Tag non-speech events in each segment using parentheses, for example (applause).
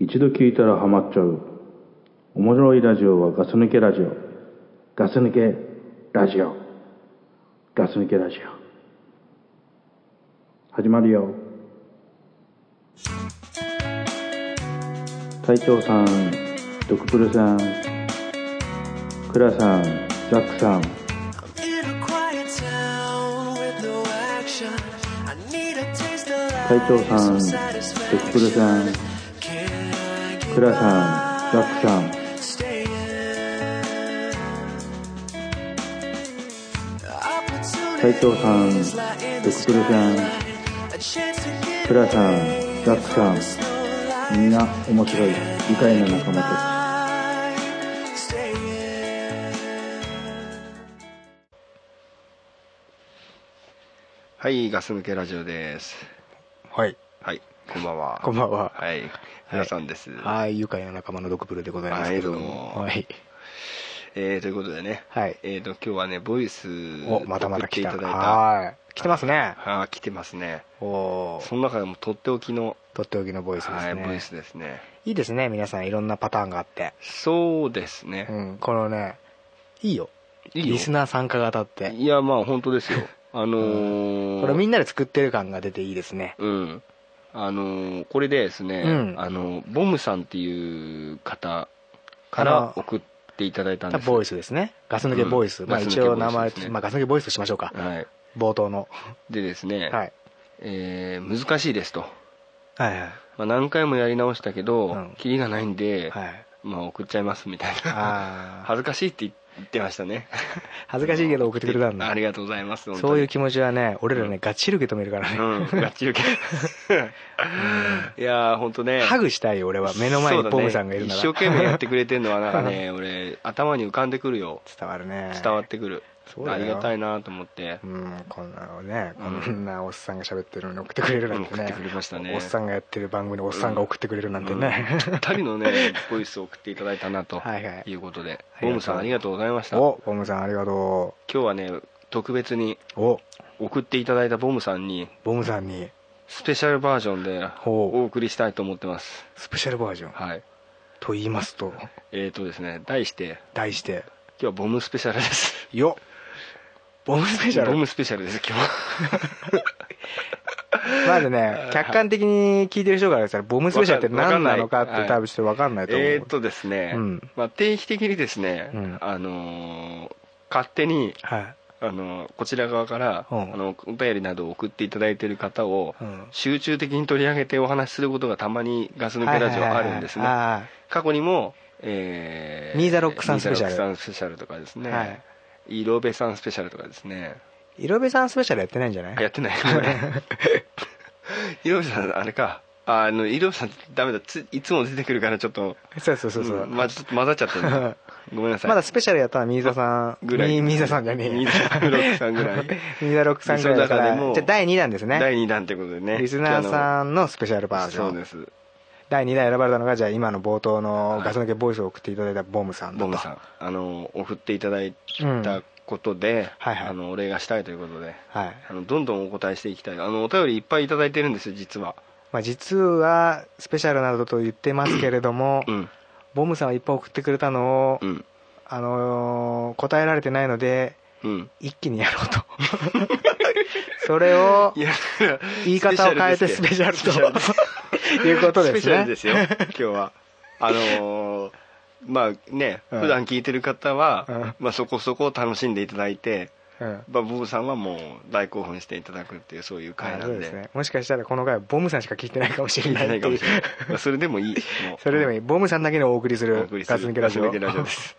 一度聞いたらハマっちゃう。面白いラジオはガス抜けラジオ。ガス抜けラジオ。ガス抜けラジオ。始まるよ。隊長さんドクプルさんクラさんザックさん。隊長さんドクプルさん。クラさんザックさん隊長さんドクプルさんクラさんザックさんみんな面白い愉快な仲間たち staying. はい、ガス抜けラジオです。はい、はい、こんばんは。こんばんは。はい、皆さんです。はい、愉快な仲間のドクプルでございますけれども。ははい。えー、ということでね、はい。えーと、今日はね、ボイスお、またまた来ていただいた。はい。来てますね。あー来てますね。おその中でもとっておきの、とっておきのボイスですはい、ね。ボイスですね。いいですね、皆さんいろんなパターンがあって。そうですね。うん、このね、いいよ。いいよリスナー参加型って。いや、まあ本当ですよ。あのー、これみんなで作ってる感が出ていいですね。うん。あのーこれでですね、うんあの、ボムさんっていう方かあらの送っていただいたんですボイスですね。ガス抜けボイス。まあうんガス抜け一応名前ね、まあガス抜けボイスとしましょうか。はい。冒頭の。でですね、はい。えー難しいですと、はいはい。まあ、何回もやり直したけど、うんキリがないんで、はい。まあ、送っちゃいますみたいな (laughs) 恥ずかしいって言ってましたね恥ずかしいけど送ってくれたんだあ。りがとうございますそういう気持ちはね、俺らね、がっちり受け止めるからね。うんガッチリ受けいやー本当ねハグしたいよ、俺は。目の前にポムさんがいるなら。ね一生懸命やってくれてるのはなんかね俺頭に浮かんでくるよ (laughs) 伝わるね。伝わってくるそうありがたいなと思って。うん、こんなのね、うん。こんなおっさんが喋ってるのに送ってくれるなんてね。うん送ってくれましたね。おっさんがやってる番組におっさんが送ってくれるなんてね。ぴったりのねボイスを送っていただいたなとはいはい。いうことで。ありがとう。ボムさんありがとうございました。今お、ポムさんありがと日はね特別に送っていただいたボムさんにボムさんに。スペシャルバージョンでお。送りしたいと思ってます。スペシャルバージョン？はい。と言いますと、えーとですね題して題して、今日はボムスペシャルです。よボムスペシャル。ボムスペシャルです今日。は (laughs) まずね、客観的に聞いてる人からしたら、ボムスペシャルって何なのかって多分ちょっと分かんないと思う。えーとですね、うん。まあ、定期的にですね、うん。あのー勝手にはい。あのーこちら側から、うん。あのお便りなどを送っていただいている方を、うん。集中的に取り上げてお話しすることがたまにガス抜けラジオあるんですね、過去にも、えミーザロックさんスペシャル。ミーザロックさんスペシャルとかですね、はいイロベさんスペシャルとかですね。いろべさんスペシャルやってないんじゃない？やってない。こ (laughs) れイロベさんあれか。ああのイロベさんダメだ。ついつも出てくるからちょっと。そうそうそうそう。んまちょっと混ざっちゃってるな (laughs) ごめんなさい。まだスペシャルやったのはミーザさん。ぐらい。ミーさんじゃねえ。ミーザロックさんぐらい。(laughs) ミーザロックさんぐらいだから。その中でもじゃあ第2弾ですね。第2弾ということでね。リスナーさんのスペシャルバージョン。そうです第2弾選ばれたのが、じゃあ今の冒頭のガス抜けボイスを送っていただいたボムさんだと。ボムさん。あの送っていただいたことで、はいはい。あのお礼がしたいということで。はい。あのどんどんお答えしていきたい。あのお便りいっぱいいただいてるんですよ実は。まあ実は、スペシャルなどと言ってますけれどもう、ん。ボムさんはいっぱい送ってくれたのをう、ん。あのー答えられてないので、うん。一気にやろうと。(laughs) それを言い方を変えてスペシャルということですね。スペシャルですよ。(laughs) 今日は。あのーまあね、うん。普段聞いてる方は、うん。まあ、そこそこ楽しんでいただいて、うん。まあ、ボブさんはもう大興奮していただくっていうそういう回あなんで。そうですね。もしかしたらこの回はボムさんしか聞いてないかもしれないかもしれない、まあ、それでもいい。(laughs) それでもいい。ボムさんだけにお送りすおる。ガス抜けラジオ。です。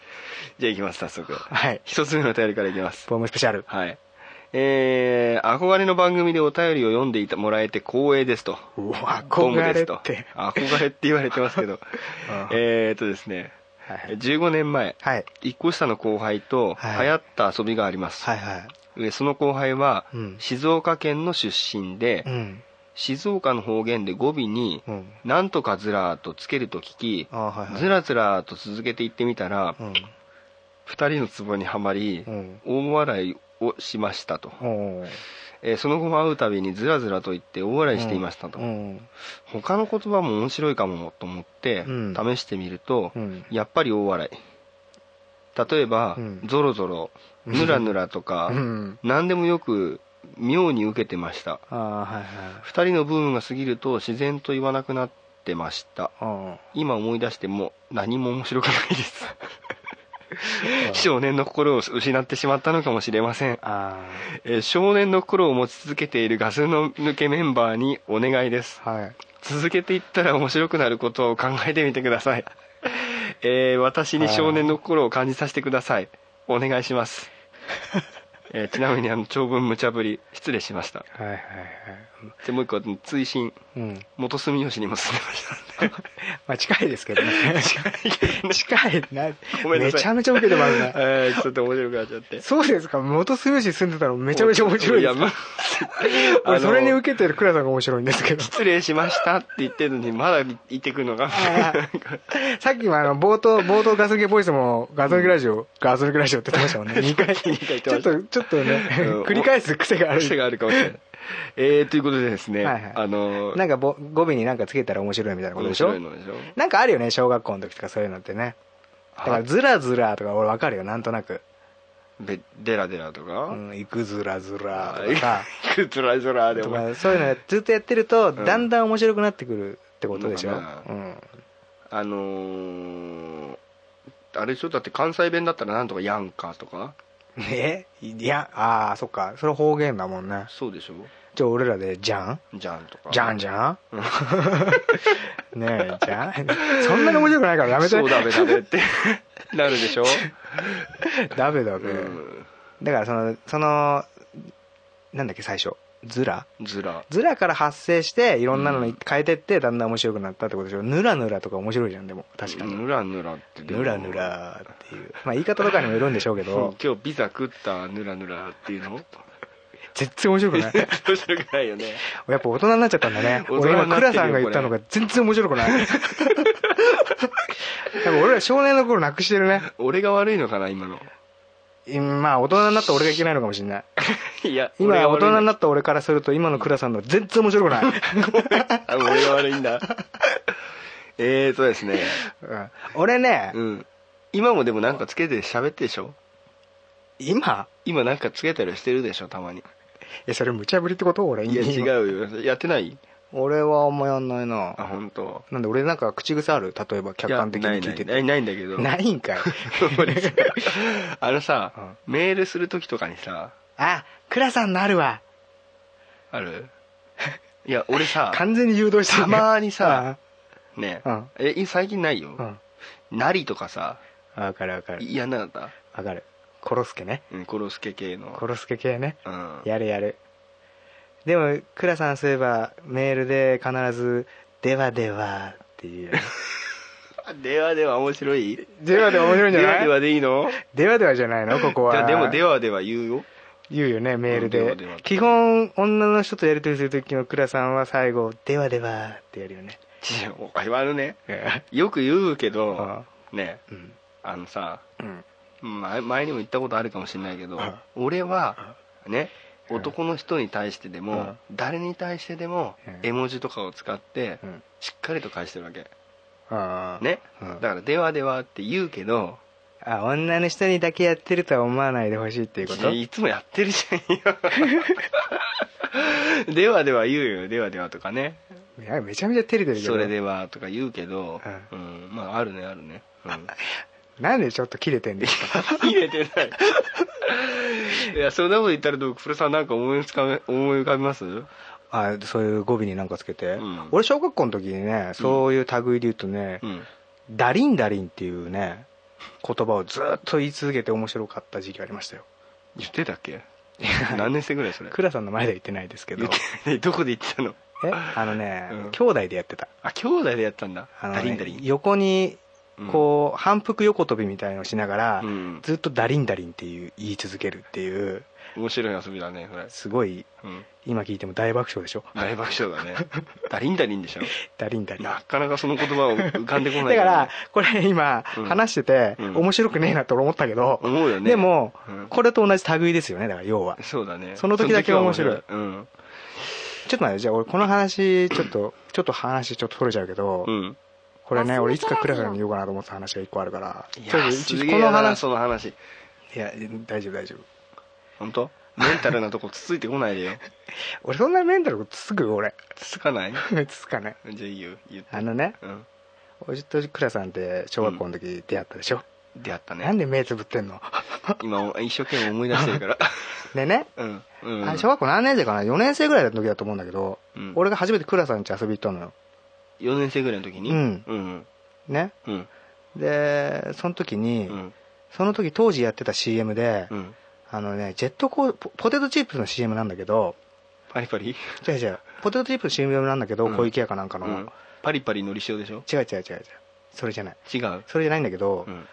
じゃあ行きます早速。(laughs) はい。一つ目のお便りからいきます。ボムスペシャル。はいえー、憧れの番組でお便りを読んでいたもらえて光栄ですとうわ、ボムですと憧れって。憧れって言われてますけど (laughs) えーとですねはいはい15年前はい。一個下の後輩とはい流行った遊びがあります、はいはい。でその後輩はうん静岡県の出身で、うん。静岡の方言で語尾にうん。「なんとかずら」とつけると聞きあはいはい。ずらずらと続けて言ってみたらうん。2人のツボにはまりうん。大笑いをしましたと、えーその後も会うたびにずらずらと言って大笑いしていましたと、うん。他の言葉も面白いかもと思ってうん。試してみると、うん。やっぱり大笑い。例えば、うん。ゾロゾロヌラヌラとか、うん。何でもよく妙に受けてました。はいはい。2人のブームが過ぎると自然と言わなくなってました。うん。今思い出しても何も面白くないです少年の心を失ってしまったのかもしれません、あえー少年の心を持ち続けているガスの抜けメンバーにお願いです。あはい。続けていったら面白くなることを考えてみてください、(laughs) えー私に少年の心を感じさせてください。お願いします、えーちなみにあの長文無茶ぶり失礼しました。はいはいはい。でもう一個追伸。うん。元住吉にも住んでました。(laughs) まあ近いです (laughs) けどね。近いな。ごめんなさい。めちゃめちゃ受けてますね (laughs) えーちょっと面白くなっちゃって。そうですか。元住吉住んでたのめちゃめちゃ面白いですやまあの (laughs) 俺それに受けてる倉さんが面白いんですけど。失礼しましたって言ってるのにまだ言ってくるのが。さっきもあの冒頭冒頭ガス抜けボイスもガス抜けラジオ、ガス抜けラジオって言ってましたもんね。(laughs) 2回回言ってちょっとちょっとね、うん。繰り返す癖がある。癖があるかもしれないえー、ということでですね、はいはいあのなんかぼ語尾になんかつけたら面白いみたいなことでしょ面白いのでしょなんかあるよね小学校の時とかそういうのってねだからずらずらとか俺わかるよなんとなくべデラデラとか、うん行くずらずらとか。(laughs) さくつらずらでともかそういうのずっとやってるとん。だんだん面白くなってくるってことでしょ、うん、あのー、あれでしょ？だって関西弁だったらなんとかやんかとか？え？いやああそっか。それ方言だもんね。そうでしょ？じゃあ俺らでじゃんじゃんとか。じゃんじゃん？(laughs) ねえじゃんそんなに面白くないからやめて。そうだべだべって。なるでしょ、ダメだべ、うん、だからそのそのなんだっけ最初。ズラ？ずらズラから発生していろんなのに変えてってだんだん面白くなったってことでしょ？ヌラヌラとか面白いじゃんでも。確かに。ぬらぬらってでも。ヌラヌラっていう。まあ言い方とかにもよるんでしょうけうんど。今日ピザ食ったぬらぬらっていうの？全然面白くない。面白くないよね。(laughs) やっぱ大人になっちゃったんだね。俺今倉さんが言ったのが全然面白くない。(laughs) 俺ら少年の頃なくしてるね。俺が悪いのかな今の。今まあ大人になった俺がいけないのかもしれない。(laughs) いや今大人になっった俺からすると今の倉さんの全然面白くない、た俺が悪いんだ。えーとですね。うん。俺ね、うん。今もでもなんかつけて喋ってでしょ？今？今なんかつけたりしてるでしょたまにいやそれ無茶ぶりってこと？俺。いや今。違うよ。やってない？俺はあんまやんないな。あ本当？なんで俺なんか口癖ある？例えば客観的に聞いててやないない。ないんだけど。ないんかい。(laughs) (laughs) あのさ、うメールする時とかにさ。あ倉さんのあるわ。ある？いや俺さ (laughs) 完全に誘導してる。たまにさねうん。えい最近ないよ、うん。なりとかさ。わかるわかる。嫌なんだ。ったわかるコロスケね。うんコロスケ系の。コロスケ系ね。うん。やるやる。でも倉さんそういえばメールで必ず「ではでは」っていう。(laughs) ではでは面白い？ではでは面白いんじゃない？ではではでいいの？ではではじゃないの？ここは。じゃあでもではでは言うよ。言うよねメールうんでではでは。基本女の人とやり取りする時の倉さんは最後「ではでは」ってやるよね。違うああのね。よく言うけどねうん。あのさうん前前にも言ったことあるかもしれないけどうん。俺はねうん。男の人に対してでも誰に対してでもうん。絵文字とかを使ってうん。しっかりと返してるわけ。ね。うん。だから「ではでは」って言うけどあ女の人にだけやってるとは思わないでほしいっていうこと？いつもやってるじゃんよ。(laughs) ではでは言うよ。ではではとかね。いやめちゃめちゃ照れてるけど。それではとか言うけどううん。まああるねあるね。うん (laughs) なんでちょっと切れてんですか入れてない。いやそんなこと言ったらドクプロさんなんか思い浮かべ思い浮かびます？あそういう語尾になんかつけて、うん。俺小学校の時にねそういう類で言うとね、うん。ダリンダリンっていうね言葉をずっと言い続けて面白かった時期ありましたよ。言ってたっけ？何年生ぐらいそれ？倉さんの前では言ってないですけど。言ってないどこで言ってたの？え？あのね、うん。兄弟でやってた。あ兄弟でやったんだ。あの、ねダリンダリン。横にこう、反復横跳びみたいのをしながら、うん。ずっとダリンダリンっていう言い続けるっていう面白い遊びだねこれ。すごいうん。今聞いても大爆笑でしょ。大爆笑だね。ダリンダリンでしょ。ダリンダリン。なかなかその言葉を浮かんでこないだからこれ今うん。話しててうん。面白くねえなと思ったけど思うよね。でもうん。これと同じ類ですよねだから要は。そうだね。その時だけ面白い。うん。ちょっと待ってじゃあ俺この話ちょっとちょっと話ちょっと取れちゃうけどうんこれね俺いつかクラさんに言おうかなと思った話が一個あるからいちょっとやすげえなこの話その話。いや大丈夫大丈夫。本当？メンタルなとこつついてこないでよ。(laughs) 俺そんなメンタルつつく？俺。つつかない？(laughs) つつかねじゃあいいよ言って。あのねうん。おじとクラさんって小学校の時出会ったでしょ、出会ったね。なんで目つぶってんの？(laughs) 今一生懸命思い出してるから。でね、うんうん。あれ小学校何年生かな？4年生ぐらいの時だと思うんだけど、うん。俺が初めてクラさん家遊び行ったのよ4年生ぐらいの時に？うん。うん。ね。うん。でその時に、うん。その時当時やってた CM で、うん。あのねジェットコーポポテトチップスの CM なんだけどパリパリ？違う違う。ポテトチップスの CM なんだけど、うん。小池屋かなんかの、違ううん。パリパリのり塩でしょ？違う違う違うそれじゃない。違う。それじゃないんだけど、うん。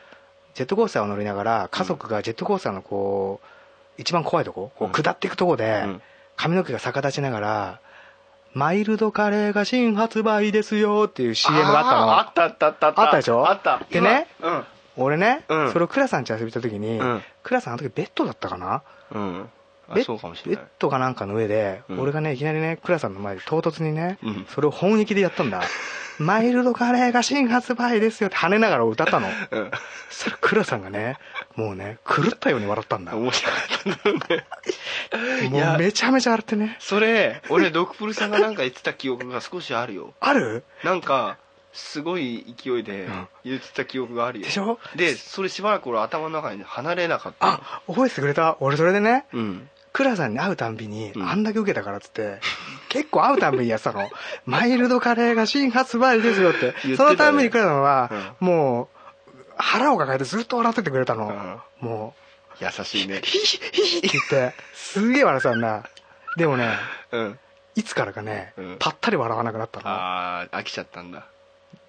ジェットコースターを乗りながら家族がジェットコースターのこう一番怖いとここう下っていくとこで、うん。髪の毛が逆立ちながら「マイルドカレーが新発売ですよ」っていう CM があったの。あったあったあった。あったでしょ？あった。でね今俺ね、うん。それをクラさんち遊びた時に、うん。クラさんあの時ベッドだったかな？うん。うんあベッドかなんかの上で、うん。俺がねいきなりねクラさんの前で唐突にね、うん。それを本気でやったんだ。(laughs) マイルドカレーが新発売ですよって跳ねながら歌ったの。うん。そしたらクラさんがねもうね狂ったように笑ったんだ。も面白かったんだろ (laughs) うめちゃめちゃ笑ってね。それ俺ドクプルさんがなんか言ってた記憶が少しあるよ。ある？なんかすごい勢いでうん。言ってた記憶があるよ。でしょ？でそれしばらく俺頭の中に離れなかった。のあ覚えててくれた。俺それでね。うんクラさんに会うたんびに、うん。あんだけ受けたからっつって結構会うたんびにやってたの。(laughs) マイルドカレーが新発売ですよって。言ってたね。そのたんびにクラさんは、もう腹を抱えてずっと笑っててくれたの、も優しいうねヒヒヒヒって言ってすげえ笑ってたんだでもねうんいつからかね、うんぱったり笑わなくなったのああ飽きちゃったんだ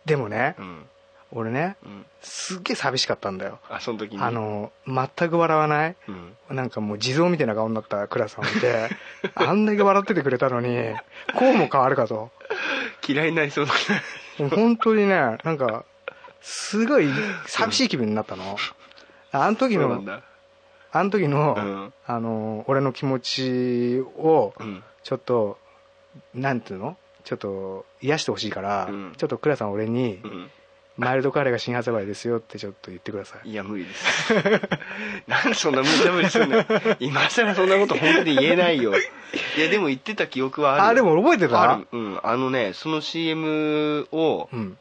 でもね、うん俺ねうん。すっげえ寂しかったんだよ。あその時に？あの全く笑わない？うん。なんかもう地蔵みたいな顔になったクラさんを見て (laughs) あんだけ笑っててくれたのにこうも変わるかと。嫌いになりそうだね。本当にねなんかすごい寂しい気分になったの。あの時のあの時の、うん。あの俺の気持ちをうん。ちょっとなんていうの？ちょっと癒してほしいから、うん。ちょっとクラさん俺に、うんマイルドカレーが新発売ですよってちょっと言ってください。いや無理です。(laughs) なんでそんな無茶ぶりするの今更そんなこと本当に言えないよ。(laughs) いやでも言ってた記憶はあるよ。あでも覚えてた？ある。うん。あのねその CM をうん。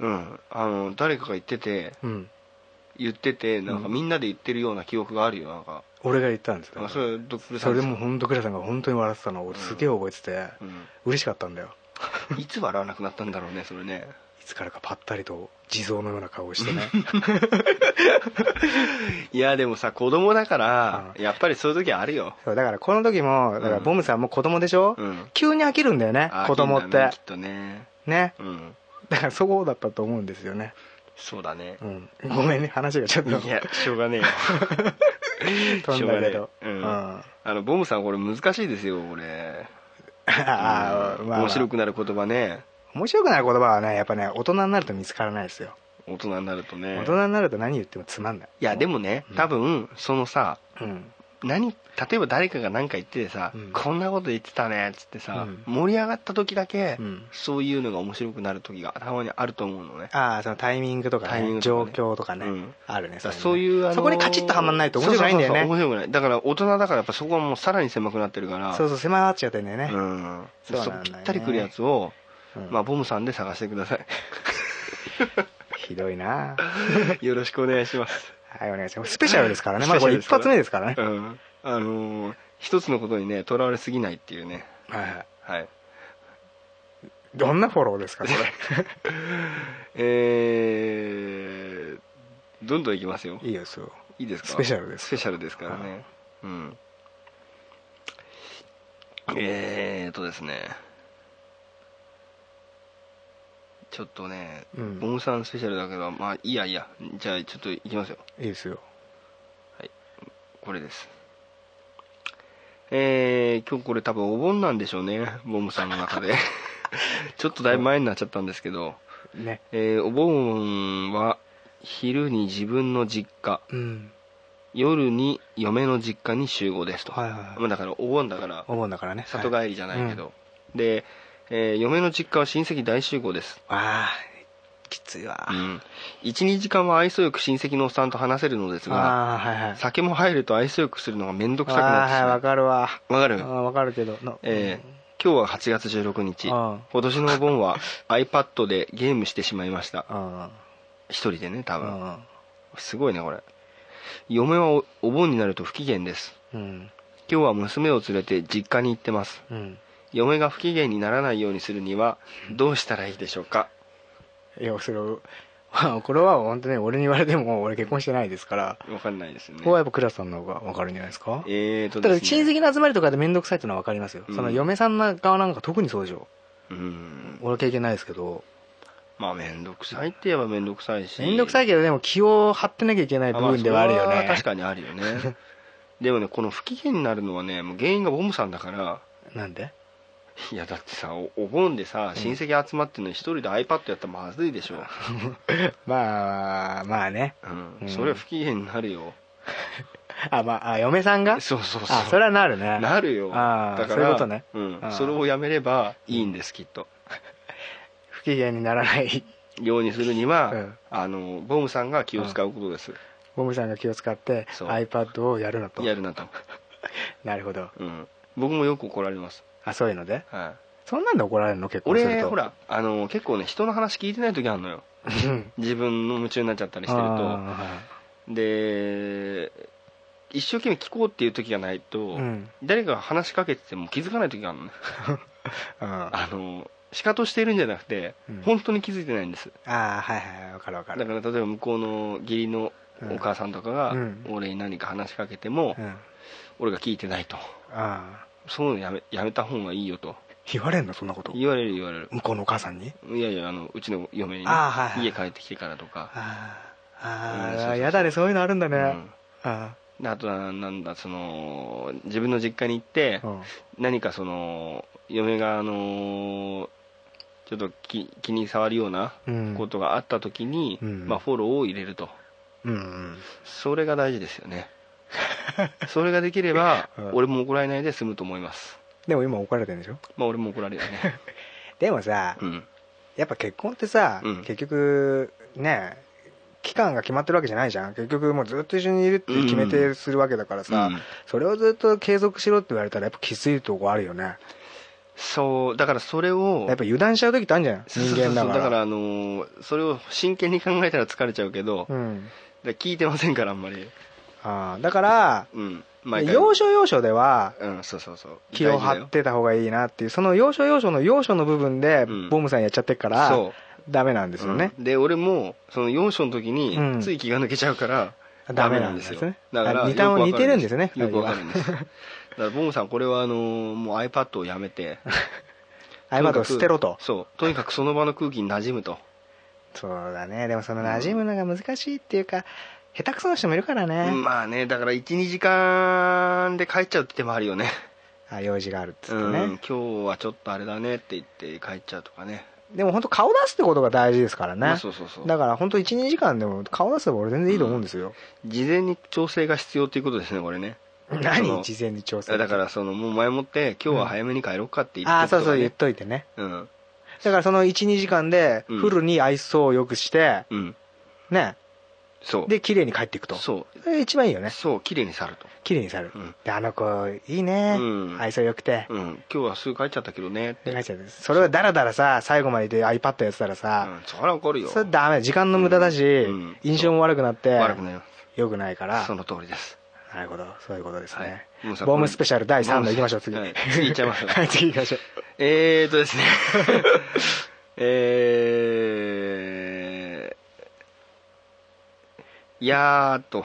うん。あの誰かが言っててうん。言っててなんかみんなで言ってるような記憶があるよなんか。俺が言ったんですよあそれドップルさそれでも本当クラさんが本当に笑ってたのを俺すげえ覚えてて、嬉しかったんだよ。う (laughs) んいつ笑わなくなったんだろうねそれねいつからかぱったりと地蔵のような顔をしてね。(laughs) いやでもさ子供だからやっぱりそういう時はあるよ。そうだからこの時もだからうん。ボムさんも子供でしょ、うん。急に飽きるんだよねあ子供って。きっとね。ね。うん。だからそうだったと思うんですよね、そうだね。うん、ごめんね話がちょっと。いやしょうがねえよ。(laughs) 飛んだけど。しょうがねえうん。うん。あのボムさんこれ難しいですよこれ。(laughs) あーまあまあ。面白くなる言葉ね面白くない言葉はねやっぱね大人になると見つからないですよ、大人になるとね。大人になると何言ってもつまんない。いやでもね多分そのさうん。何例えば誰かが何か言っててさ、うん。こんなこと言ってたねっつってさ、うん。盛り上がった時だけ、うん。そういうのが面白くなる時がたまにあると思うのね。ああそのタイミングとか,、タイミンね、ね。状況とかね、うん。あるねそういう、あのーそこにカチッとはまんないと面白くないんだよね。そうそうそう面白くない。だから大人だからやっぱそこはもうさらに狭くなってるから。そうそう狭まっちゃってんだよね、うん。そうなんだよね。ぴったりくるやつを、うん。まあボムさんで探してください。(laughs) ひどいな。(laughs) よろしくお願いします。はいお願いします。スペシャルですからね。まだこれ一発目ですからね。うん。あのー一つのことにねとらわれすぎないっていうね。はいはい。はい。どんなフォローですかこれ？(laughs) えー、どんどんいきますよ。いいですよ。いいですか？スペシャルですスペシャルですからね。うん。えーとですねちょっとね、うん。ボムさんスペシャルだけどまあいいやいいやじゃあちょっといきますよ。いいですよ。これです。えー、今日これ多分お盆なんでしょうね。ボムさんの中で。(laughs) ちょっとだいぶ前になっちゃったんですけど、ね。えーお盆は昼に自分の実家。うん。夜に嫁の実家に集合ですと、はいはいはい。まあだからお盆だから。お盆だからね。里帰りじゃないけど、はいで、えー嫁の実家は親戚大集合です。ああきついわ。うん。12時間は愛想よく親戚のおっさんと話せるのですがはいはい。酒も入ると愛想よくするのが面倒くさくなってしあーはいわまうかるわ。わかる？わかるけど。のえー今日は8月16日。あ今年のお盆は iPad でゲームしてしまいました。あ一人でね多あ分あすごいねこれ。嫁はおお盆になると不機嫌です。うん。今日は娘を連れて実家に行ってます。うん嫁が不機嫌にならないようにするにはどうしたらいいでしょうか？いやそれをまあ (laughs) これは本当ね俺に言われても俺結婚してないですからわかんないですよね。ここはやっぱクラスさんの方が分かるんじゃないですか？えーとただですね。親戚の集まりとかで面倒くさいっていうのは分かりますよ、うん。その嫁さんの側なんか特にそうでしょ。うん。俺は経験ないですけど。まあ面倒くさいって言えば面倒くさいし。面倒くさいけどでも気を張ってなきゃいけない部分ではあるよね。まそれは確かにあるよね。(laughs) でもねこの不機嫌になるのはねもう原因がボムさんだから。なんで？いやだってさおお盆でさ親戚集まってんのに一人で iPad やったらまずいでしょ、(laughs) まあまあね。うん。うん。それは不機嫌になるよ。(laughs) あまああ嫁さんが？そうそうそう。あそれはなるね。なるよ。あーだからそういうことね。うん。あーそれをやめればいいんですきっと。(laughs) 不機嫌にならない。ようにするには、うん。あのボムさんが気を使うことです、ボムさんが気を使ってそう。iPad をやるのと。やるなと、なるほど。うん、僕もよく怒られます、あそういうので？はい、そんなんで怒られるの？結婚すると。俺ほらあの結構ね人の話聞いてない時あるのよ。うん。自分の夢中になっちゃったりしてると。あで一生懸命聞こうっていう時がないと、うん。誰かが話しかけてても気づかない時があるのね。(laughs) ー。ああの仕方してるんじゃなくて、うん。本当に気づいてないんです。あーはいはいわかるわかる。だから例えば向こうの義理のお母さんとかがうん。俺に何か話しかけても、うん。俺が聞いてないと。ああそういうのやめやめた方がいいよと。言われんのそんなこと？言われる言われる。向こうのお母さんに？いやいやあのうちの嫁に、ね。あーはいはい。家帰ってきてからとか。あーうんそうそうそうあーやだねそういうのあるんだね、うん。あであとはなんだその自分の実家に行って、あうん。何かその嫁があのちょっと気気に障るようなうん。ことがあった時に、うん。まあ、フォローを入れると。うんうん。それが大事ですよね (laughs) それができれば、うん。俺も怒られないで済むと思います。でも今怒られてるんでしょ？まあ俺も怒られるよね。(laughs) でもさ、うん。やっぱ結婚ってさ、うん。結局ね期間が決まってるわけじゃないじゃん。結局もうずっと一緒にいるって決めてするわけだからさ、うん。それをずっと継続しろって言われたらやっぱきついとこあるよね。そうだからそれをやっぱ油断しちゃう時ってあるじゃんそうそうそう人間だから。だからあのーそれを真剣に考えたら疲れちゃうけど、だかうんら聞いてませんからあんまりあーだからうん。要所要所ではうんそうそうそう。気を張ってた方がいいなっていうその要所要所の要所の部分でうん。ボムさんやっちゃってっから、そダメなんですよね、うん。で俺もその4章の時にうん。つい気が抜けちゃうから、ダメなんですね。だからあ似似てるんですね。よくわかるんです。だからボムさんこれはあのーもう iPad をやめて。(laughs) iPad を捨てろと。そう。とにかくその場の空気に馴染むと。そうだね。でもその馴染むのが難しいっていうか下手くそな人もいるからね、まあねだから12時間で帰っちゃうって手もあるよね。(laughs) あ用事があるっつってうんね、今日はちょっとあれだねって言って帰っちゃうとかね。でも本当顔出すってことが大事ですからね、まあそうそうそう。だから本当12時間でも顔出せば俺全然いいと思うんですよ、事前に調整が必要っていうことですねこれね。そ何の事前に調整？だからそのもう前もって今日は早めに帰ろうかって言ああってそうそう言っといてね。うん。だからその12時間でうん。フルに愛想をよくして、うん。ねそう。で綺麗に帰っていくと。そう。一番いいよね。そう綺麗に去ると。綺麗にされる、うん。であの子いいね、うん。愛想よくて、うん。今日はすぐ帰っちゃったけどねって。で帰っちゃうそれをダラダラさ最後までいて iPad やってたらうさ、ん。それは怒るよ。それダメ時間の無駄だし、うん。印象も悪くなって悪くなよ。くないから。すその通りです。なるほど。そういうことですね、はい。ボムスペシャル第3弾いきましょう次、はい。次行っちゃいますはい次行きましょう。(laughs) (laughs) えーとですね。え (laughs) ー、いやーっと。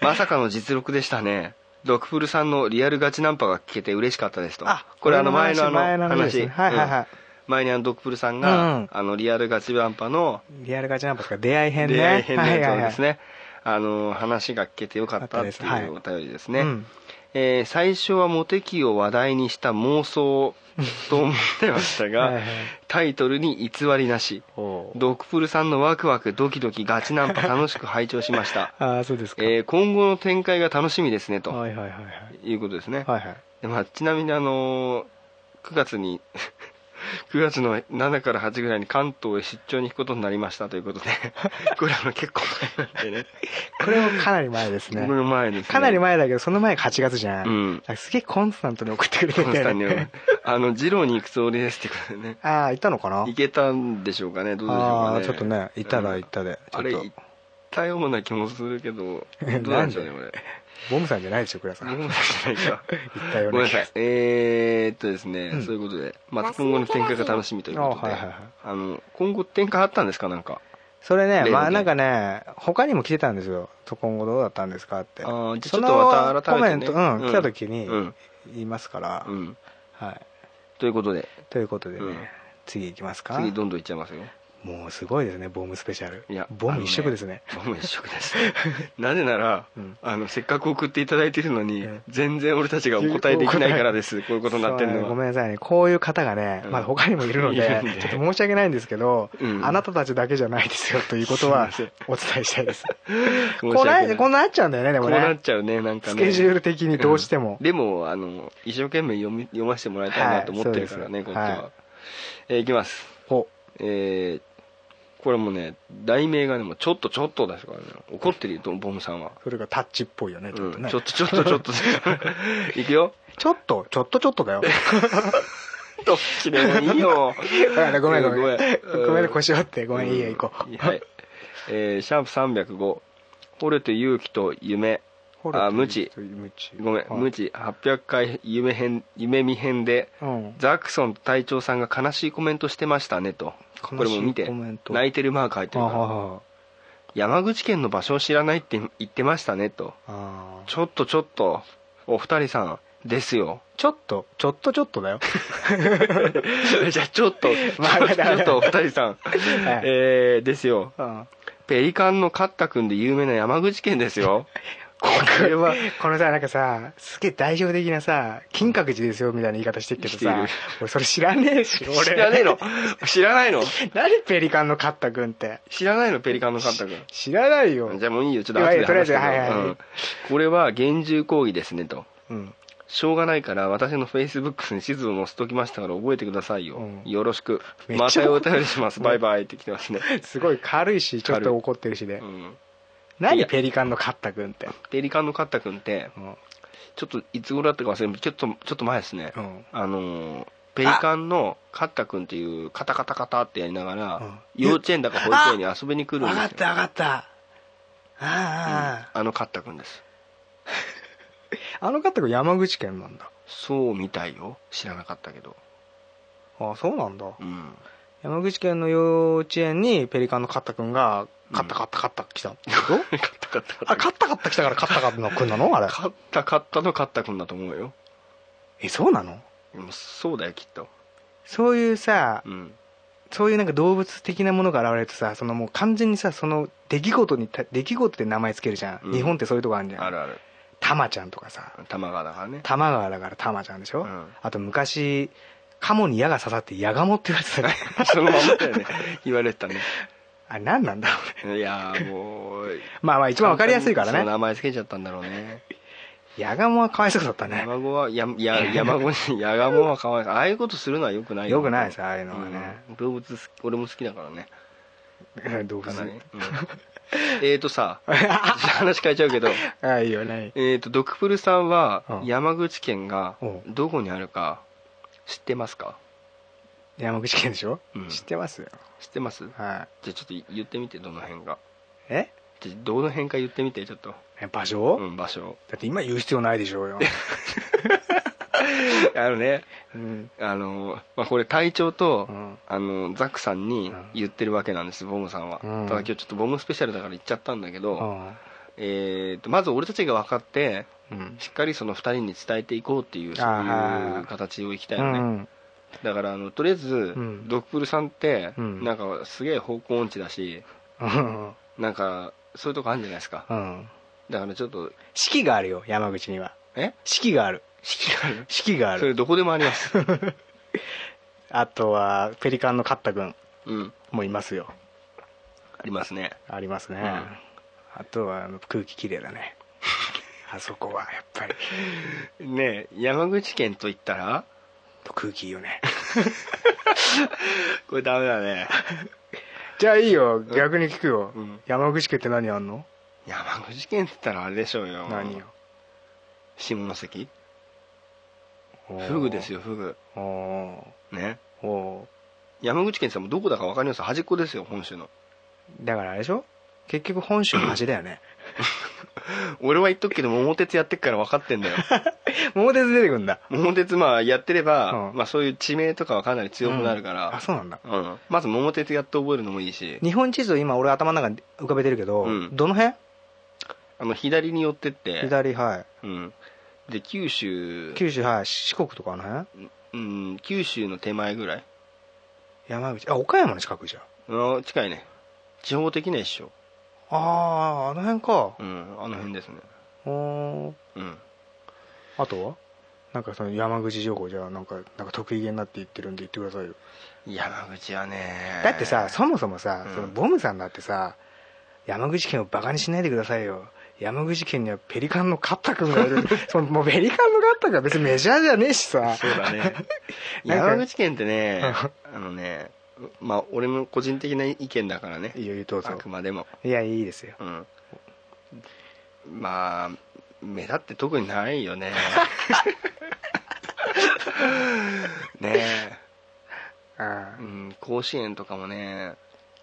まさかの実力でしたね。ドクプルさんのリアルガチナンパが聞けて嬉しかったですと。あこれあの前のあの話はいはいはい。うん。前にあのドクプルさんが、うんあのリアルガチナンパのリアルガチナンパですか出会い編ね。出会い編のやつをですはいね、あの話が聞けてよかったっていい。うお便りですね、うんえー最初はモテ期を話題にした妄想と思ってましたが (laughs) はいはい。タイトルに偽りなし。ドクプルさんのワクワクドキドキガチナンパ楽しく拝聴しました、(laughs) ああそうですか、えー今後の展開が楽しみですね。とはいはいはいはい。いうことですね、はいはい。でまあ、ちなみにあのー9月に (laughs) 9月の7から8ぐらいに関東へ出張に行くことになりましたということで (laughs) これは結構前なんでね。これもかなり前ですね。これ前ですね。かなり前だけどその前が8月じゃん、うん。すげえコンスタントに送ってくれてコンスタントにねあの二郎に行くつもりですってことでね。ああ行ったのかな？行けたんでしょうかねどうでしょうかね。ああちょっとね行ったら行ったで。ちょっと。あれ行ったような気もするけどどうなんでしょうねこれボムさんじゃないでしょ倉さん。僕もじゃないか行ったようごめんなさい。えー、っとですね、うん。そういうことで、まあ、今後の展開が楽しみということであはいはいはい。あの今後展開あったんですかなんか？それねまあなんかね他にも来てたんですよ。と今後どうだったんですかって。あーじゃあちょっとまた改めてね。コメント、うんうん。来た時にうん。言いますから、うん。はい。ということで。ということでね、うん。次行きますか。次どんどんいっちゃいますよもうすごいですねボムスペシャル。いやボム一色ですね。ボム一色です。(laughs) なぜなら、うん。あのせっかく送っていただいてるのに、うん。全然俺たちがお答えできないからです。(laughs) こういうことになってるのは。ごめんなさいね。こういう方がね、うん。まだ他にもいるのでちょっと申し訳ないんですけど、うん。あなたたちだけじゃないですよということはお伝えしたいです。(laughs) こう訳なこうなっちゃうんだよねでもこうなっねちゃうねなんかね。スケジュール的にどうしても、でもあの一生懸命読み読ませてもらいたいなと思ってるからね、はいこっちは、はいえーいきます。ほえーこれもね題名がねもうちょっとちょっとですからね。怒ってるよボムさんは。それがタッチっぽいよねちょっとね、うんちょっとちょっとちょっと。(laughs) いくよ。ちょっとちょっとちょっとだよ。どっちでもいいよ。ごめんごめんごめん。ごめんね腰折って。ごめんいいよ行こうはい。えーシャープ305惚れて勇気と夢あ無知。無知。ごめん、無知。800回夢編夢見編でうん。ザクソンと隊長さんが悲しいコメントしてましたねと。これも見て泣いてるマーク入ってるから。あ山口県の場所を知らないって言ってましたねと。あちょっとちょっとお二人さんですよ。ちょっとちょっとちょっとだよ。(laughs) じゃあちょっとちょまあっとちょっとお二人さん、えー、ですよ。うん。ペリカンのカッタ君で有名な山口県ですよこれはこのさなんかさすげえ代表的なさ金閣寺ですよみたいな言い方してるけどさ俺それ知らねえし俺。知らねえの？知らないの？何ペリカンのカッタ君って？知らないの？ペリカンのカッタ君知らないよ。じゃあもういいよ。ちょっと後で話すけはいはいうん。これは厳重抗議ですねと。うん。しょうがないから私のフェイスブックに地図を載せときましたから覚えてくださいよ、うん。よろしく。またお便りします。バイバイって来てますね、すごい軽いしちょっと怒ってるしで。うん、い何？や。ペリカンのカッタ君って。ペリカンのカッタ君ってうん。ちょっといつ頃だったか忘れちょっとちょっと前ですね、うん。あのーペリカンのカッタ君っていうカタカタカタってやりながら、うん。幼稚園だか保育園に遊びに来るん分ですよ。かった分かった。あああのカッタ君です。(laughs) あのカッタ君山口県なんだ。そうみたいよ。知らなかったけど。あそうなんだ。うん。山口県の幼稚園にペリカンのカッタ君がカッタカッタカッタ来た。(laughs) ってことカッタカッタカッタあカッタカッタ来たからカッタカッタの？君なのあれカッタカッタのカッタ君だと思うよえそうなのうんそうだよきっとそういうさうんそういうなんか動物的なものが現れるとさそのもう完全にさその出来事にた出来事で名前つけるじゃん、うん日本ってそういうとこあるじゃんあるあるタマちゃんとかさ玉川だからね玉川だからタマちゃんでしょ、うんあと昔カモに矢が刺さって矢ガモって言われてたねそのままだよね言われてたねあれ何なんだろうねいやーもう。(laughs) まあまあ一番わかりやすいからね。名前つけちゃったんだろうね。矢ガモはかわいそうだったね。山子はやや山子にヤガモはかわいそう。ああいうことするのはよくないよ。くないですああいうのはね、うん。動物俺も好きだからね。(laughs) 動物。かなり、うん。えーとさ (laughs) 話変えちゃうけど。ああいいよねえーとドクプルさんはうん。山口県がう。んどこにあるか知ってますか？山口県でしょ、うん。知ってます？よ知ってます。じゃはいあちょっと言ってみてどの辺が。え？じゃあどの辺か言ってみてちょっと、え場所、うん、場所。だって今言う必要ないでしょうよ、(laughs) あのねうん。あの、まあ、これ隊長と、うん。あのザックさんにうん。言ってるわけなんですボムさんは、うん。ただ今日ちょっとボムスペシャルだから言っちゃったんだけど、うん。えー、とまず俺たちが分かってうん。しっかりその2人に伝えていこうっていうそういう形をいきたいよね、うんだからあのとりあえず、ん。ドクプルさんって、うん。なんかすげえ方向音痴だしうん。なんかそういうとこあるんじゃないですか。うん。だからちょっと四季があるよ山口には。え？四季がある。四季がある？四季がある。それどこでもあります。(laughs) あとはペリカンのカッタ君。うん。もいますよ。ありますね。ありますね、うん。あとはあの空気きれいだね。(laughs) あそこはやっぱり。ねえ山口県といったら？空気いいよね。(laughs) これダメだね。(laughs) じゃあいいよ。逆に聞くよ、うん。山口県って何あんの？山口県って言ったらあれでしょうよ。何よ？下関。フグですよフグ。ね。山口県って言ったらもうどこだか分かります？端っこですよ本州の。ーだからあれでしょ？結局本州の端だよね (laughs) 俺は言っとくけど桃鉄やってっから分かってんだよ。(laughs) 桃鉄出てくんだ。桃鉄まあやってれば、うん。まあ、そういう地名とかはかなり強くなるから、あそうなんだ。うん。まず桃鉄やって覚えるのもいいし。日本地図を今俺頭の中に浮かべてるけど、うん。どの辺？あの左に寄ってって。左はい。うん、で九州。九州はい。四国とかあの辺？うん、九州の手前ぐらい。山口。あ岡山の近くじゃん。あ近いね。地方的には一緒あああの辺か。うんあの辺ですね。おー。うん。あとは？なんかその山口情報じゃあなんかなんか得意げになって言ってるんで言ってくださいよ。山口はね。だってさそもそもさ、うん。そのボムさんだってさ山口県をバカにしないでくださいよ。山口県にはペリカンのカッタ君がいる。(laughs) そのもうペリカンのカッタ君は別にメジャーじゃねえしさ。そうだね。山口県ってねあのねまあ俺の個人的な意見だからね。いいよどう。ぞあくまでも。いやいいですよ。うん。まあ目立って特にないよね。(laughs) ねえ、あうん、甲子園とかもね。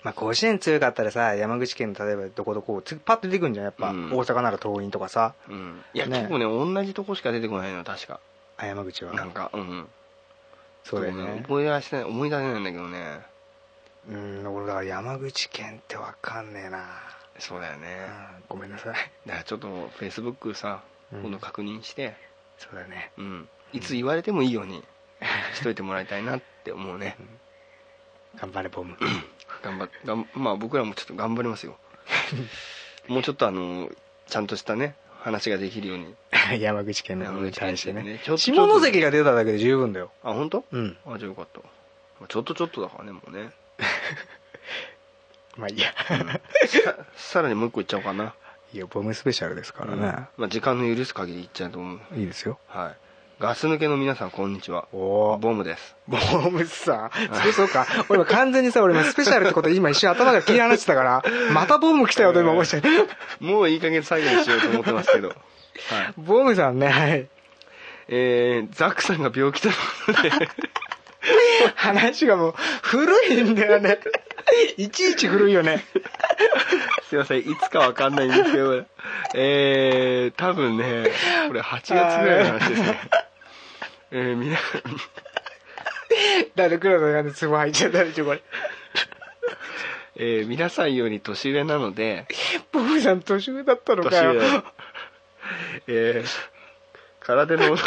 まあ甲子園強かったらさ山口県の例えばどこどこつパッと出てくるんじゃんやっぱ、うん。大阪なら桐蔭とかさ。うん。いや、ね結構ね。同じとこしか出てこないの確か。あ山口は。なんかうんそうだよね。覚え出せない思い出せないんだけどね。うん俺だから山口県ってわかんねえな、そうだよね。うん、ごめんなさい。だからちょっとフェイスブックさうん。今度確認して、そうだね。うん、いつ言われてもいいようにしといてもらいたいなって思うね。頑張れボム。頑張っがんまあ僕らもちょっと頑張りますよ。(laughs) もうちょっとあのちゃんとしたね話ができるように (laughs) 山口県の方に対してね。ね下関が出ただけで十分だよ。あ本当？うん。あじゃあよかった。まあちょっとちょっとだからねもうね。(laughs) まあいいや。ささらにもう一個いっちゃおうかな。いいよボムスペシャルですからね、まあ、時間の許す限りいっちゃうと思う。いいですよ。はいガス抜けの皆さんこんにちは。ボムです。ボムさ (laughs) そうそうか。俺今完全にさ俺今スペシャルってこと今一瞬頭が切り離してたから (laughs) またボム来たよと今思っちゃうもういい加減最後にしようと思ってますけど。はい。(laughs) ボムさんねはい。えー、ザックさんが病気ということで。話がもう古いんだよね。いちいち古いよね。すいませんいつかわかんないんですけど。えー、多分ねこれ8月ぐらいの話ですねえー、みな誰クラスがつぼ入っちゃったでしょこれ。えー、皆さんより年上なのでボムさん年上だったのかよ。年上。えー、体の笑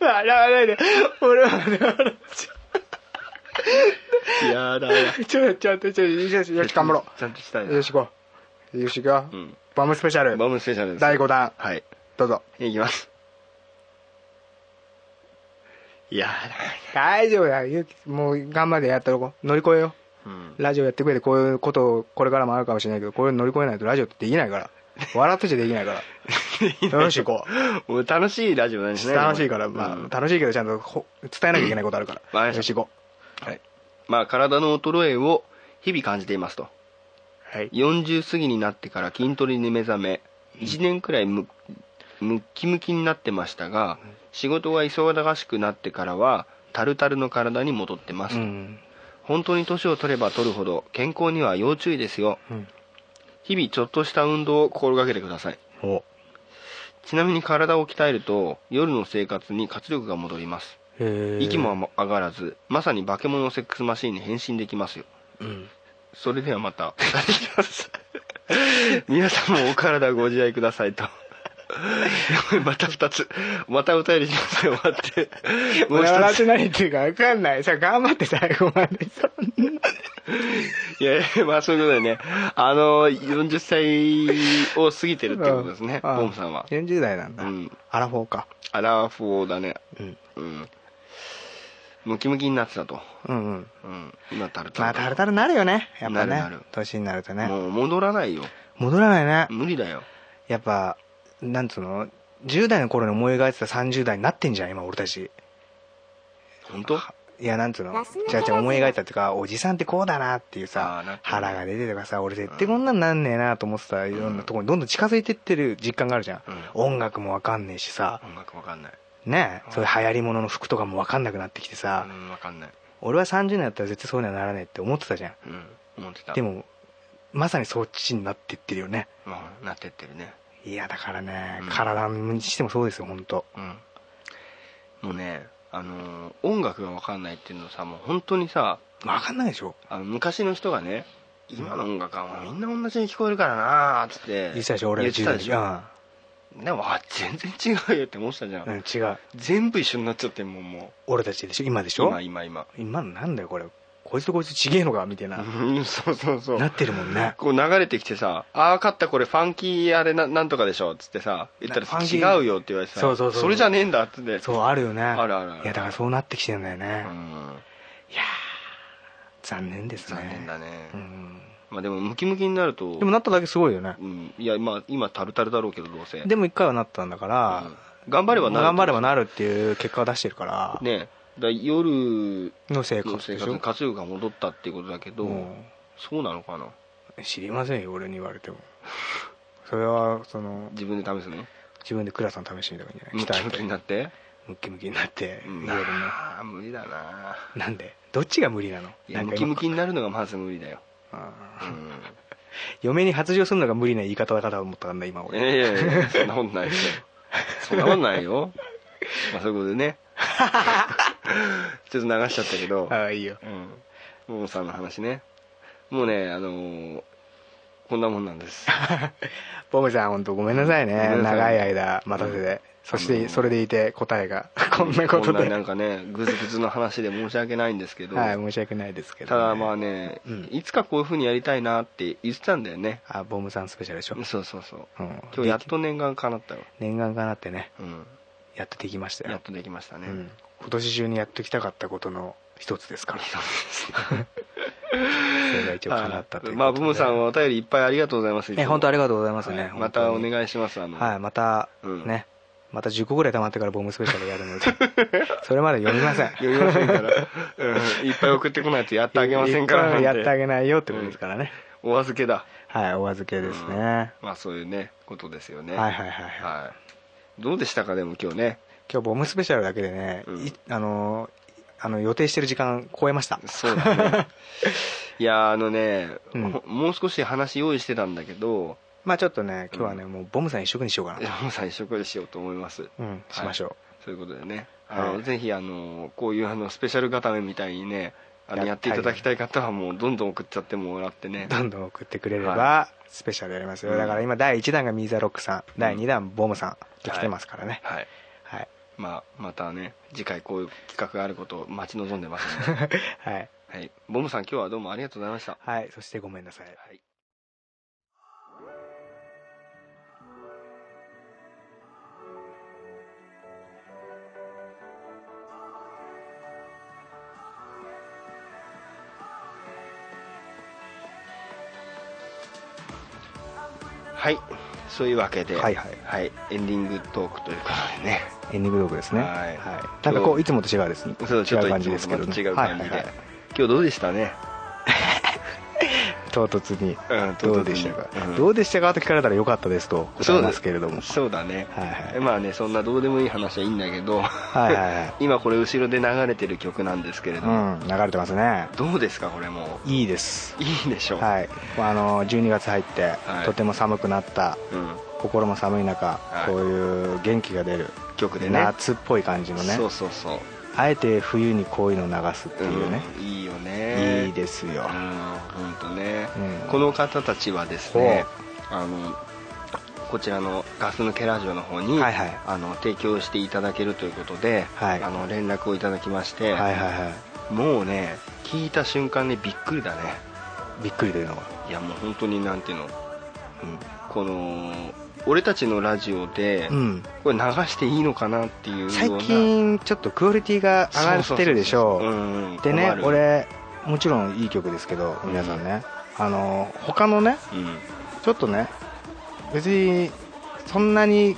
わないで。俺はね笑っちゃやだやうちょちょっとちょよしよし頑張ろちゃんとしたいうなよし行こうよし行くようんボムスペシャルボムスペシャル第5弾はいどうぞいきますいや大丈夫だゆうきもう頑張ってやっておこう。乗り越えよだうん。うラジオやってくれてこういうことをこれからもあるかもしれないけどこれ乗り越えないとラジオってできないから。笑ってちゃできないから。(laughs) よし行こう。もう楽しいラジオなんですね。楽しいから、まあ、うん。楽しいけどちゃんとほ伝えなきゃいけないことあるから、よし行こはい。まあ体の衰えを日々感じていますと。うはい。40過ぎになってから筋トレに目覚め1年くらいムムッキムキになってましたが仕事が忙しくなってからはタルタルの体に戻ってます、うん。本当に年を取れば取るほど健康には要注意ですよ。うん。日々ちょっとした運動を心がけてください。おちなみに体を鍛えると夜の生活に活力が戻ります。へ息も上がらずまさに化け物セックスマシーンに変身できますよ。うん。それではまた (laughs) 皆さんもお体ご自愛くださいと (laughs) また二つ。またお便りしますよ。待って。(laughs) もう笑っ一て何言ってるか分かんない。さ頑張って最後までさいやいやまあそういうことでね。あの40歳を過ぎてるってことですね。ボムさんは。40代なんだ、うん。アラフォーか。アラフォーだね。うん。うん。ムキムキになってたと。うんうん。うん。今タルタルまあタルタルなるよね。やっぱね。なるなる。年になるとね。もう戻らないよ。戻らないね。無理だよ。やっぱなんつうの？10代の頃に思い描いてた30代になってんじゃん今俺たち。本当？いやなんつうの？じゃあじゃあ思い描いたっていうかおじさんってこうだなっていうあさ腹が出てとかさ俺絶対こんなんなんねえなと思ってたいろんなところにどんどん近づいてってる実感があるじゃん、音楽もわかんねえしさ。音楽わかんない。ねえそういう流行り物の服とかもわかんなくなってきてさ、うんわかんない。俺は30年だったら絶対そういうのはならねえって思ってたじゃん。うん。思ってたでもまさにそっちになってってるよね。まあなってってるねいやだからね、うん。体にしてもそうですよ本当。うん。もうねあのー音楽がわかんないっていうのさもう本当にさわかんないでしょ。あの昔の人がね今の音楽はみんな同じに聞こえるからなーっつって。言ってたでしょ俺ら10言ってたでしょ。代で。もあ全然違うよって思ってたじゃん、うん、うん、違う。全部一緒になっちゃってんもんも俺たちでしょ今でしうょ？今今今。今のなんだよこれこいつとこいつちげえのかみたいな、うんそうそうそう。なってるもんね。こう流れてきてさ「ああ分かったこれファンキーあれななんとかでしょ」っつってさ言ったら違うよって言われてさそうそうそう。れじゃねえんだっつって。そうあるよね。あるあるある。いやだからそうなってきてるんだよね、うん。いやー残念ですね。残念だね、うん。まあでもムキムキになるとでもなっただけすごいよね。うん、いやまあ今タルタルだろうけどどうせ。でも一回はなったんだから、うん。頑張ればなる頑張ればなるっていう結果を出してるから、ねだ夜の生活の生でしょ？活力が戻ったっていうことだけど、うん。そうなのかな？知りませんよ俺に言われても。(laughs) それはその自分で試すの？自分でクラスの試してみたらいいんじゃない？ムキムキになって？ムキムキになってうん。夜の。ああ無理だな。なんで？どっちが無理なの？ムキムキになるのがまず無理だよ、あーうん、(laughs) 嫁に発情するのが無理な言い方だからと思ったんだ今い俺やいやいやそんなことないよ。そんなことないよ。(laughs) まあそういうことでね (laughs) ちょっと流しちゃったけど。ああいいよ。うん。ももさんの話ね。もうねあのーこんなもんなんです。(laughs) ボムさん本当ごめんなさいね。長い間待たせて。そしてそれでいて答えが。(laughs) こんなことで。こんななんかねグズグズの話で申し訳ないんですけど、はい申し訳ないですけど、ただまあね、うん。いつかこういう風にやりたいなって言ってたんだよね。あボムさんスペシャルでしょ、そうそうそう。うん、今日やっと念願叶ったよ、念願かなってね。うん、やっとできましたよ。やっとできましたね、うん、今年中にやっときたかったことの一つですから。そ (laughs) れが一応叶ったというまあブムさんお便りいっぱいありがとうございますえ本当ありががとうございますね、またおい願いしますあの、はいまた、うん。ねまた10個ぐらい溜まってからボムスペシャルやるので。(laughs) それまで読みません。読みませんから、うん、いっぱい送ってこないとやってあげませんから。やってあげないよってことですからね、お預けだ。はいお預けですね、まあそういうねことですよね。はいはいはいはい。はい。どうでしたかでも今日ね今日ボムスペシャルだけでね、うん。いあのあの予定してる時間超えました。そうだね。(laughs) いやあのね、うん。ほもう少し話用意してたんだけどまあちょっとね今日はね、もうボムさん一色にしようかな。山本さん一色でしようと思います。うんしましょう、そういうことでね。あの、はい。ぜひあのこういうあのスペシャル固めみたいにねあのややっていただきたい方はもうどんどん送っちゃってもらってね。どんどん送ってくれれば、はスペシャルやりますよ、うん。だから今第1弾がミーザロックさん、第2弾ボムさんって来てますからね。はい。はいまあまたね次回こういう企画があることを待ち望んでますので。(laughs) はい、はい。ボムさん今日はどうもありがとうございました。はい、そしてごめんなさい。はい。はい。そういうわけで、はいはい。エンディングトークということでねエンディングトークですね。はい。なんかこういつもと違うですね。そう違う感じですけどね。違う感じで、はい。はい。はい。今日どうでしたね？唐突に。うんどうでしたか、うん。どうでしたか？と聞かれたらよかったですと答えますけれども。そうだね、はいはい。まあねそんなどうでもいい話はいいんだけど、はいはいはい。(laughs) 今これ後ろで流れてる曲なんですけれどうも、ん流れてますね。どうですかこれもいいです。ういいでしょう、はい。あの12月入って、はい。とても寒くなった。うん、心も寒い中、い。こういう元気が出る曲でね。夏っぽい感じのね。そうそうそう。あえて冬にこういうのを流すっていうね、うんいいよね。いいですよ。うん本当ね、うん。この方たちはですねあのこちらのガス抜けラジオの方に、はいはい。あの提供していただけるということで、はい。あの連絡をいただきまして、はいはいはい。もうね聞いた瞬間にびっくりだね。びっくりというのは。いやもう本当になんていうの、うん、この俺たちのラジオで、うん。これ流していいのかなっていう最近ちょっとクオリティが上がってるでしょそうでね俺もちろんいい曲ですけど皆さんね、あの他のねうん。ちょっとね別にそんなに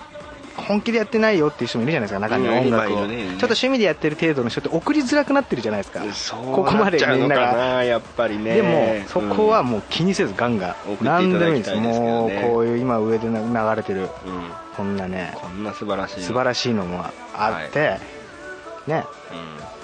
本気でやってないよっていう人もいるじゃないですか中にはうん音楽を、ちょっと趣味でやってる程度の人って送りづらくなってるじゃないですか。ここまでみんなが。なやっぱりね。でもそこはうんもう気にせずガンガン。送ってい何でもいいですきたいです。けもうこういう今上で流れてるうん。こんなねこんな素晴らしい素晴らしいのもあって、ね。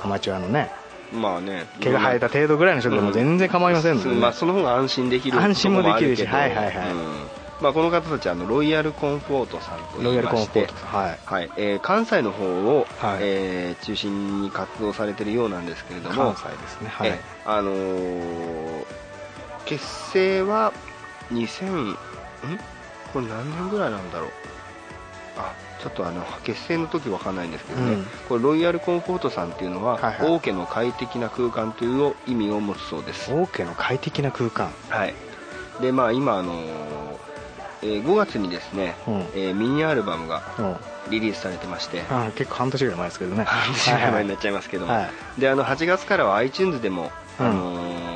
アマチュアのねうんまあね。毛が生えた程度ぐらいの人でも全然構いませんので、ね。まあ、その方が安心できる安心もできるしはいはいはい。うんまあ、この方たちあのロイヤルコンフォートさんとロイヤルいいましてコンフォはい。はい。えー関西の方を、はい。えー中心に活動されてるようなんですけれども関西ですね。はい。えあのー結成は2000ん？これ何年ぐらいなんだろう。あちょっとあの結成の時わかんないんですけどね、うん。これロイヤルコンフォートさんっていうのは、はいはい。王家の快適な空間という意味を持つそうです。王家の快適な空間。はい。でまあ今あのーえー5月にですね、うん。えーミニアルバムがうん。リリースされてまして。あ結構半年ぐらい前ですけどね。(laughs) 半年ぐらい前になっちゃいますけども、はいであの8月からは iTunes でも、うん。あのー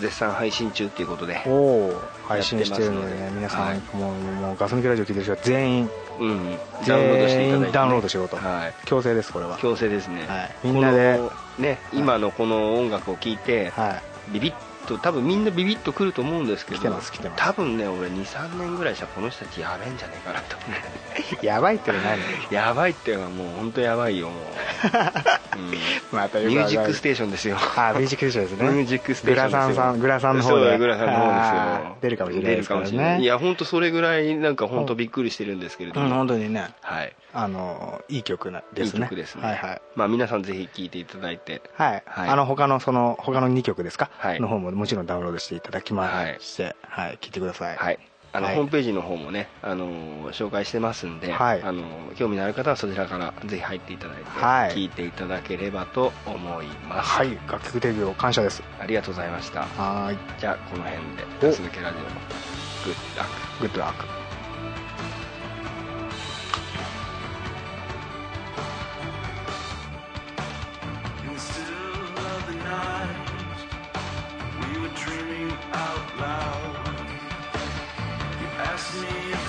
絶賛配信中っていうことでおお配信してるので。やってますのでね皆さん、はいもうもうガス抜きラジオ聞いてる人は全員うん、ダウンロードしていただいて、ダウンロードしようと。はい、強制ですこれは。強制ですね、はい。みんなで。ね今のこの音楽を聴いて、はい。ビビッと多分みんなビビッとくると思うんですけど来てます来てます。多分ね俺23年ぐらいしたらこの人たちやべえんじゃねえかなと (laughs) やばいってのは何やばいっていうのはもう本当やばいよもう、ま (laughs) たうん、ミュージックステテーションですよ。あミュージックステーションですね。ミュージックステーショングラサンさんグラサンの方そうグラサンの方ですよ。出るかもしれないですから出るかもしれないね。いや本当それぐらいなんか本当びっくりしてるんですけれど。うんも、本当にね。はい。あのいい曲なですね。いい曲ですね。はいはい。まあ皆さんぜひ聴いていただいて。はい、はい。あの他のその他の2曲ですか、はい。の方ももちろんダウンロードしていただきまして、はい。聞いてください、はい。あの、はい。ホームページの方もね、あのー紹介してますんで、はい。あのー興味のある方はそちらからぜひ入っていただいて、はい。聞いていただければと思います、はい、楽曲デビュー感謝です。ありがとうございました。はーい。じゃあこの辺で「ガス抜けラジオ」グッドラックグッドラック out loud. You ask me